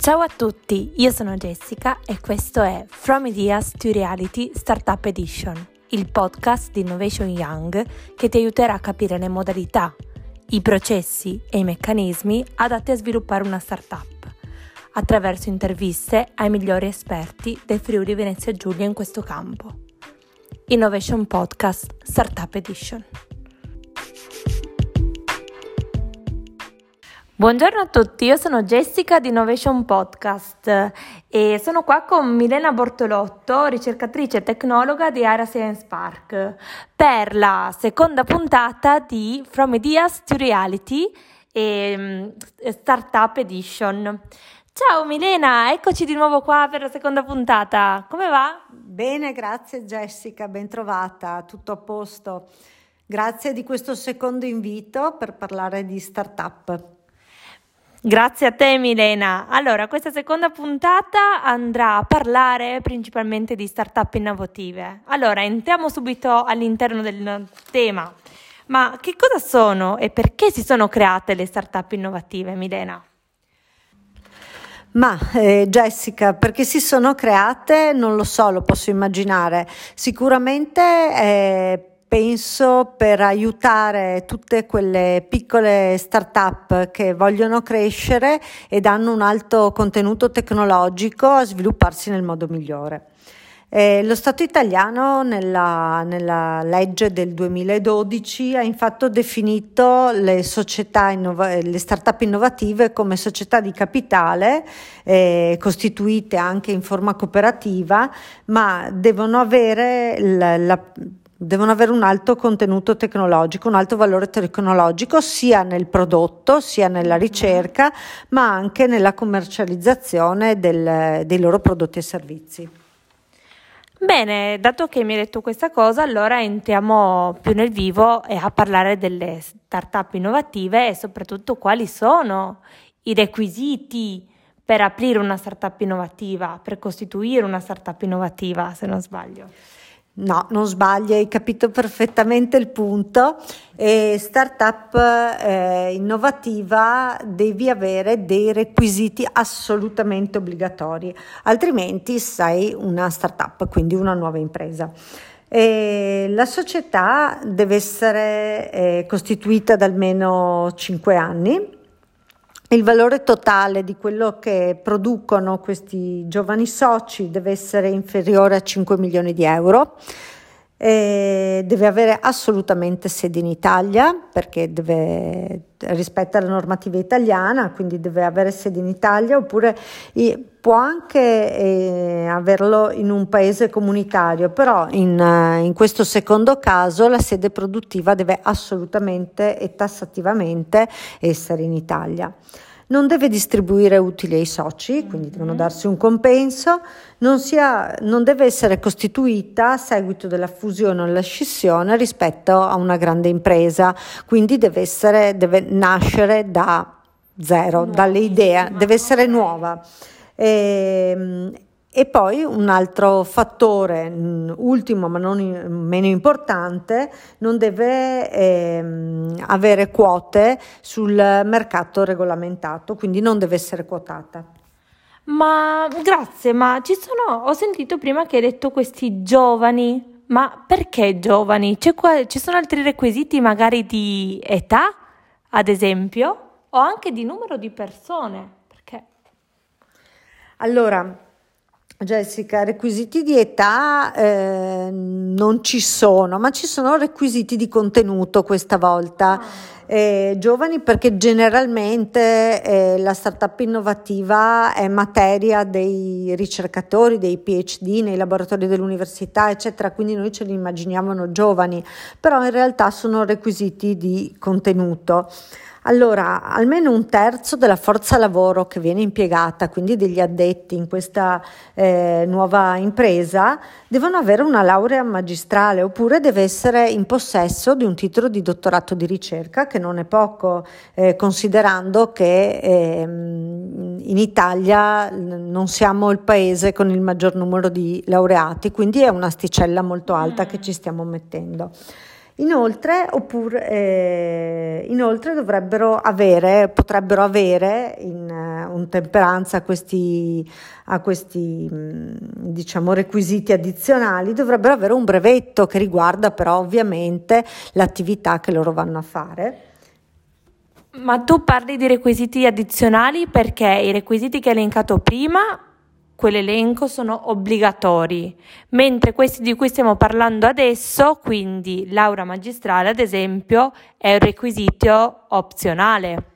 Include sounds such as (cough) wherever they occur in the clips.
Ciao a tutti, io sono Jessica e questo è From Ideas to Reality Startup Edition, il podcast di Innovation Young che ti aiuterà a capire le modalità, i processi e i meccanismi adatti a sviluppare una startup attraverso interviste ai migliori esperti del Friuli Venezia Giulia in questo campo. Innovation Podcast Startup Edition. Buongiorno a tutti, io sono Jessica di Innovation Podcast e sono qua con Milena Bortolotto, ricercatrice e tecnologa di Area Science Park, per la seconda puntata di From Ideas to Reality e mm, Startup Edition. Ciao Milena, eccoci di nuovo qua per la seconda puntata. Come va? Bene, grazie Jessica, ben trovata, tutto a posto. Grazie di questo secondo invito per parlare di startup. Grazie a te Milena. Allora, questa seconda puntata andrà a parlare principalmente di startup innovative. Allora, entriamo subito all'interno del tema. Ma che cosa sono e perché si sono create le startup innovative, Milena? Ma eh, Jessica, perché si sono create? Non lo so, lo posso immaginare. Sicuramente eh, penso per aiutare tutte quelle piccole start-up che vogliono crescere ed hanno un alto contenuto tecnologico a svilupparsi nel modo migliore. Eh, lo Stato italiano nella, nella, legge del 2012 ha infatti definito le società, innova- le start-up innovative come società di capitale eh, costituite anche in forma cooperativa, ma devono avere la, la devono avere un alto contenuto tecnologico, un alto valore tecnologico sia nel prodotto, sia nella ricerca, ma anche nella commercializzazione del, dei loro prodotti e servizi. Bene, dato che mi hai detto questa cosa, allora entriamo più nel vivo a parlare delle start-up innovative e soprattutto quali sono i requisiti per aprire una startup innovativa, per costituire una startup innovativa, se non sbaglio. No, non sbagli, hai capito perfettamente il punto. E startup eh, innovativa devi avere dei requisiti assolutamente obbligatori, altrimenti sei una startup, quindi una nuova impresa. E la società deve essere eh, costituita da almeno 5 anni il valore totale di quello che producono questi giovani soci deve essere inferiore a 5 milioni di euro. E deve avere assolutamente sede in Italia perché deve rispettare la normativa italiana, quindi deve avere sede in Italia oppure può anche eh, averlo in un paese comunitario, però in, in questo secondo caso la sede produttiva deve assolutamente e tassativamente essere in Italia non deve distribuire utili ai soci, quindi mm-hmm. devono darsi un compenso, non, sia, non, deve essere costituita a seguito della fusione o della scissione rispetto a una grande impresa, quindi deve, essere, deve nascere da zero, dalle idee, deve essere nuova. E, ehm, e poi un altro fattore, mm, ultimo ma non meno importante, non deve ehm, avere quote sul mercato regolamentato, quindi non deve essere quotata. Ma grazie, ma ci sono, ho sentito prima che hai detto questi giovani, ma perché giovani? Qua, ci sono altri requisiti magari di età, ad esempio, o anche di numero di persone? Perché? Allora, Jessica, requisiti di età eh, non ci sono, ma ci sono requisiti di contenuto questa volta. Ah. Eh, giovani perché generalmente eh, la startup innovativa è materia dei ricercatori, dei PhD nei laboratori dell'università, eccetera, quindi noi ce li immaginiamo giovani, però in realtà sono requisiti di contenuto. Allora, almeno un terzo della forza lavoro che viene impiegata, quindi degli addetti in questa eh, nuova impresa, devono avere una laurea magistrale oppure deve essere in possesso di un titolo di dottorato di ricerca, che non è poco, eh, considerando che eh, in Italia non siamo il paese con il maggior numero di laureati, quindi è un'asticella molto alta mm. che ci stiamo mettendo. Inoltre, oppure, eh, inoltre dovrebbero avere, potrebbero avere in uh, un a questi, a questi mm, diciamo, requisiti addizionali, dovrebbero avere un brevetto che riguarda però ovviamente l'attività che loro vanno a fare. Ma tu parli di requisiti addizionali perché i requisiti che hai elencato prima quell'elenco sono obbligatori, mentre questi di cui stiamo parlando adesso, quindi laurea magistrale ad esempio, è un requisito opzionale.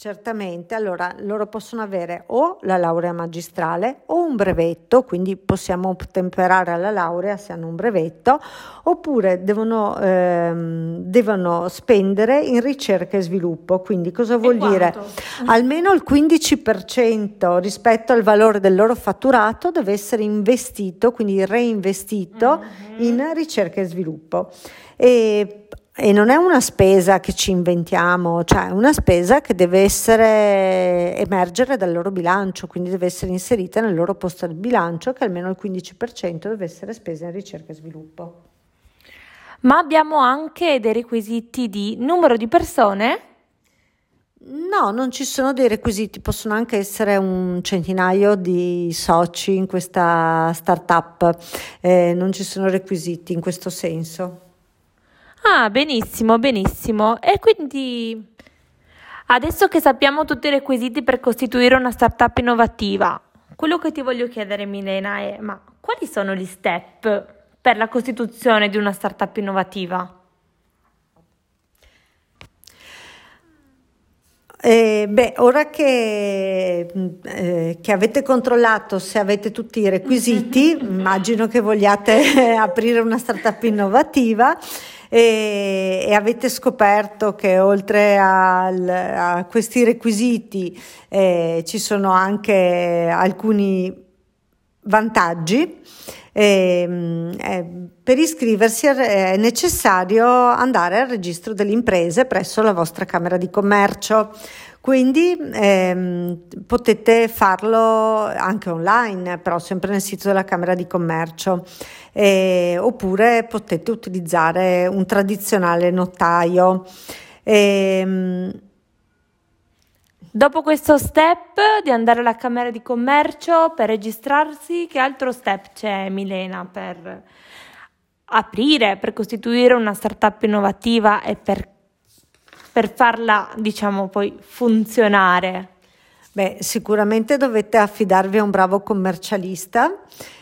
Certamente, allora loro possono avere o la laurea magistrale o un brevetto, quindi possiamo temperare alla laurea se hanno un brevetto, oppure devono, ehm, devono spendere in ricerca e sviluppo. Quindi cosa vuol dire? (laughs) Almeno il 15% rispetto al valore del loro fatturato deve essere investito, quindi reinvestito mm-hmm. in ricerca e sviluppo. E e non è una spesa che ci inventiamo, cioè è una spesa che deve essere emergere dal loro bilancio, quindi deve essere inserita nel loro posto di bilancio che almeno il 15% deve essere spesa in ricerca e sviluppo. Ma abbiamo anche dei requisiti di numero di persone? No, non ci sono dei requisiti, possono anche essere un centinaio di soci in questa startup, eh, non ci sono requisiti in questo senso. Ah, benissimo, benissimo. E quindi adesso che sappiamo tutti i requisiti per costituire una startup innovativa, quello che ti voglio chiedere Milena è, ma quali sono gli step per la costituzione di una startup innovativa? Eh, beh, ora che, eh, che, avete controllato se avete tutti i requisiti, (laughs) immagino che vogliate (laughs) aprire una startup innovativa e, e avete scoperto che oltre al, a questi requisiti eh, ci sono anche alcuni vantaggi. Eh, eh, per iscriversi è necessario andare al registro delle imprese presso la vostra Camera di Commercio. Quindi ehm, potete farlo anche online, però sempre nel sito della Camera di Commercio, eh, oppure potete utilizzare un tradizionale notaio. Eh, Dopo questo step di andare alla Camera di Commercio per registrarsi, che altro step c'è Milena per aprire, per costituire una startup innovativa e per per farla, diciamo, poi funzionare? Beh, sicuramente dovete affidarvi a un bravo commercialista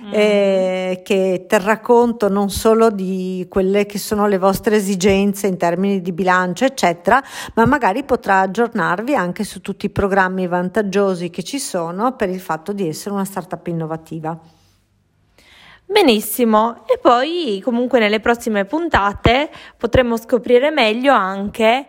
mm. eh, che terrà conto non solo di quelle che sono le vostre esigenze in termini di bilancio, eccetera, ma magari potrà aggiornarvi anche su tutti i programmi vantaggiosi che ci sono per il fatto di essere una startup innovativa. Benissimo, e poi comunque nelle prossime puntate potremo scoprire meglio anche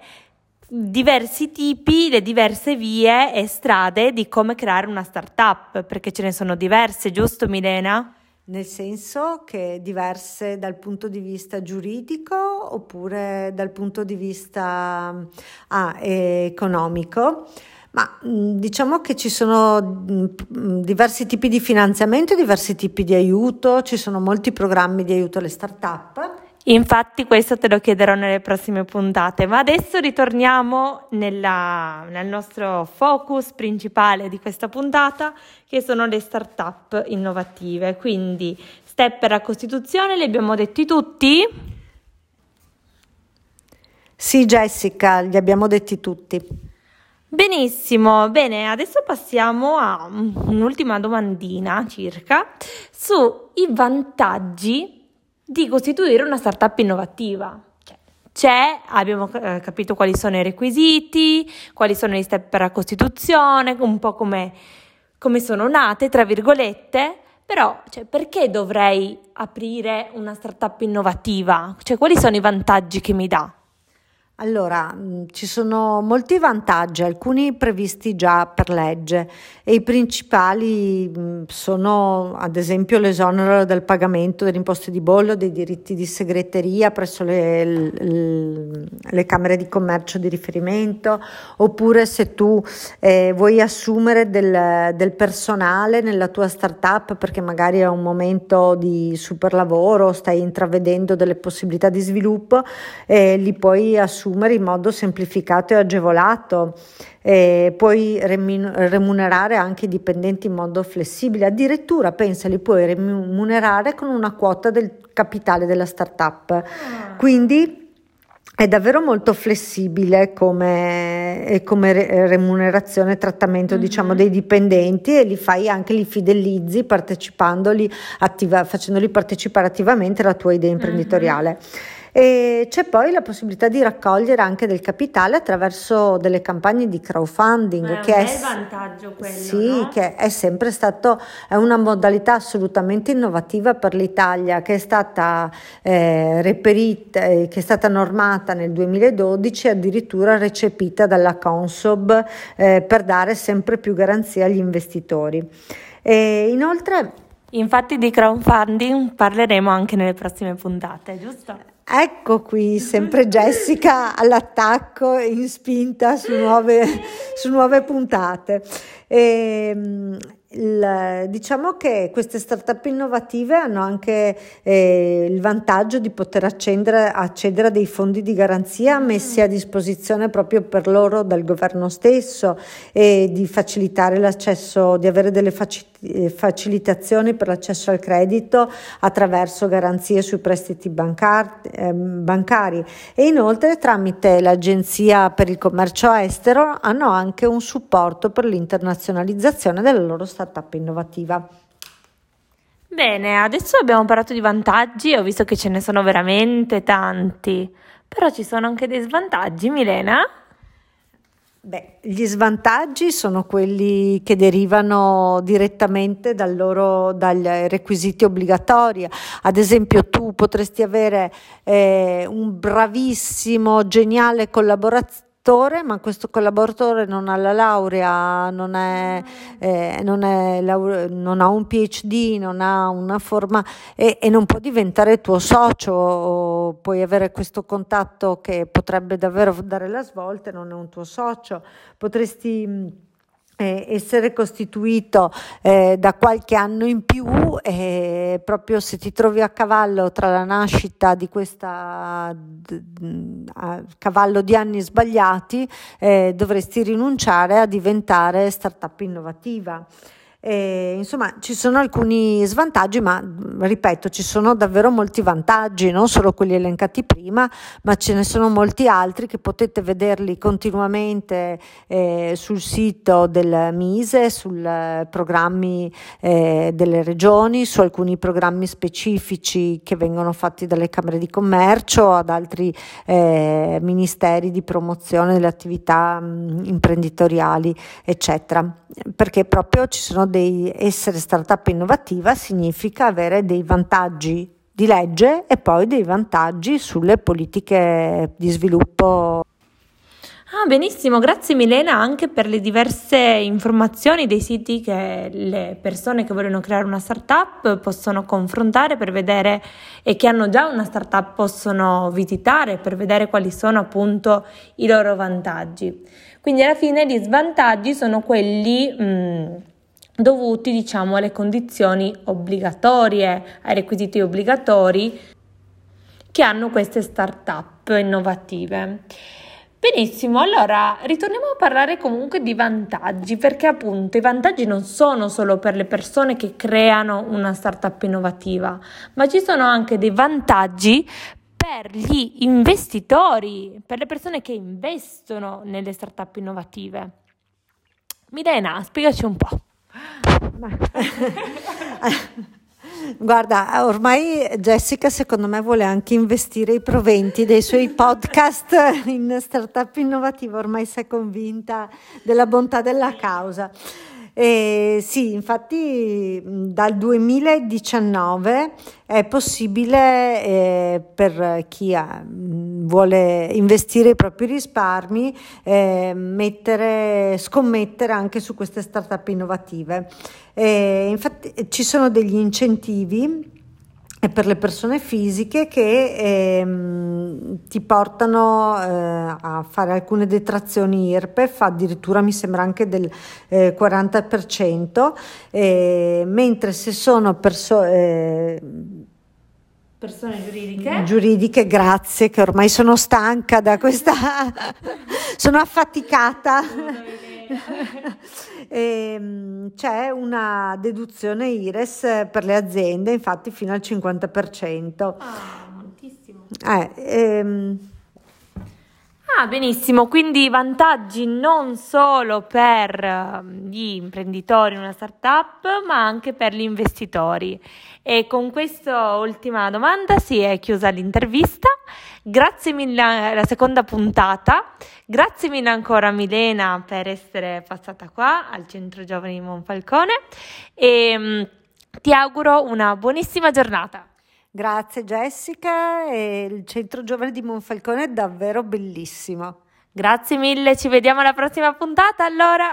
diversi tipi, le diverse vie e strade di come creare una startup, perché ce ne sono diverse, giusto Milena? Nel senso che diverse dal punto di vista giuridico oppure dal punto di vista ah, economico. Ma diciamo che ci sono diversi tipi di finanziamento, diversi tipi di aiuto, ci sono molti programmi di aiuto alle start-up Infatti questo te lo chiederò nelle prossime puntate, ma adesso ritorniamo nella, nel nostro focus principale di questa puntata, che sono le start-up innovative. Quindi step per la Costituzione, li abbiamo detti tutti? Sì Jessica, li abbiamo detti tutti. Benissimo, bene, adesso passiamo a un'ultima domandina circa sui vantaggi di costituire una startup innovativa. Cioè, c'è, abbiamo eh, capito quali sono i requisiti, quali sono gli step per la costituzione, un po' come, come sono nate, tra virgolette, però cioè, perché dovrei aprire una startup innovativa? Cioè, quali sono i vantaggi che mi dà? Allora, mm, ci sono molti vantaggi, alcuni previsti già per legge e i principali mm, sono ad esempio l'esonero del pagamento delle imposte di bollo, dei diritti di segreteria presso le, le, le camere di commercio di riferimento, oppure se tu eh, vuoi assumere del, del personale nella tua startup perché magari è un momento di super lavoro, stai intravedendo delle possibilità di sviluppo, eh, li puoi assumere assumere in modo semplificato e agevolato. Eh, puoi remunerare anche i dipendenti in modo flessibile, addirittura pensa li puoi remunerare con una quota del capitale della startup. Ah. Quindi è davvero molto flessibile come, come remunerazione e trattamento mm-hmm. diciamo, dei dipendenti e li fai anche, li fidelizzi partecipandoli, attiva, facendoli partecipare attivamente alla tua idea imprenditoriale. Mm-hmm. E c'è poi la possibilità di raccogliere anche del capitale attraverso delle campagne di crowdfunding. È che un è bel vantaggio quello. Sì, no? che è sempre stato è una modalità assolutamente innovativa per l'Italia che è stata eh, reperita, eh, che è stata normata nel 2012 e addirittura recepita dalla Consob eh, per dare sempre più garanzia agli investitori. E inoltre Infatti di crowdfunding parleremo anche nelle prossime puntate, giusto? Ecco qui, sempre Jessica all'attacco in spinta su nuove, su nuove puntate. E, ehm, il, diciamo che queste start-up innovative hanno anche eh, il vantaggio di poter accedere, accedere, a dei fondi di garanzia messi a disposizione proprio per loro dal governo stesso e di facilitare l'accesso, di avere delle eh, facilitazioni per l'accesso al credito attraverso garanzie sui prestiti bancar- eh, bancari. E inoltre tramite l'Agenzia per il commercio estero hanno anche un supporto per l'internazionalizzazione della loro startup innovativa. Bene, adesso abbiamo parlato di vantaggi, ho visto che ce ne sono veramente tanti, però ci sono anche dei svantaggi, Milena? Beh, gli svantaggi sono quelli che derivano direttamente dal loro, dagli requisiti obbligatori. Ad esempio, tu potresti avere eh, un bravissimo, geniale collaboratore collaboratore, ma questo collaboratore non ha la laurea, non, è, eh, non, è, non ha un PhD, non ha una forma e, e non può diventare tuo socio, puoi avere questo contatto che potrebbe davvero dare la svolta e non è un tuo socio, potresti eh, essere costituito eh, da qualche anno in più e proprio se ti trovi a cavallo tra la nascita di questa d- a cavallo di anni sbagliati eh, dovresti rinunciare a diventare startup innovativa. E, insomma, ci sono alcuni svantaggi, ma ripeto, ci sono davvero molti vantaggi, non solo quelli elencati prima, ma ce ne sono molti altri che potete vederli continuamente eh, sul sito del Mise, sui eh, programmi eh, delle regioni, su alcuni programmi specifici che vengono fatti dalle Camere di Commercio, ad altri eh, ministeri di promozione delle attività mh, imprenditoriali, eccetera, perché proprio ci sono dei essere startup innovativa significa avere dei vantaggi di legge e poi dei vantaggi sulle politiche di sviluppo. Ah, benissimo, grazie Milena anche per le diverse informazioni dei siti che le persone che vogliono creare una startup possono confrontare per vedere e che hanno già una startup possono visitare per vedere quali sono appunto i loro vantaggi. Quindi alla fine gli svantaggi sono quelli mh, mm, dovuti diciamo alle condizioni obbligatorie, ai requisiti obbligatori che hanno queste start-up innovative. Benissimo, allora ritorniamo a parlare comunque di vantaggi, perché appunto i vantaggi non sono solo per le persone che creano una startup innovativa, ma ci sono anche dei vantaggi per gli investitori, per le persone che investono nelle startup innovative. Milena, spiegaci un po'. (laughs) Guarda, ormai Jessica secondo me vuole anche investire i proventi dei suoi (laughs) podcast in startup innovative, ormai si è convinta della bontà della causa. Eh, sì, infatti dal 2019 è possibile eh, per chi ha, vuole investire i propri risparmi, eh, mettere, scommettere anche su queste startup innovative. Eh, infatti ci sono degli incentivi per le persone fisiche che ehm, ti portano eh, a fare alcune detrazioni IRPEF, addirittura mi sembra anche del eh, 40%, eh, mentre se sono persone Persone giuridiche. Giuridiche, grazie, che ormai sono stanca da questa... (laughs) sono affaticata. e, (laughs) ehm, c'è una deduzione IRES per le aziende, infatti fino al 50%. Ah, moltissimo. Eh, ehm, Ah, benissimo, quindi vantaggi non solo per ehm, gli imprenditori in una startup, ma anche per gli investitori. E con questa ultima domanda si è chiusa l'intervista. Grazie mille alla seconda puntata. Grazie mille ancora Milena per essere passata qua al Centro Giovani Monfalcone e um, ti auguro una buonissima giornata. Grazie Jessica e il Centro Giovane di Monfalcone è davvero bellissimo. Grazie mille, ci vediamo alla prossima puntata allora.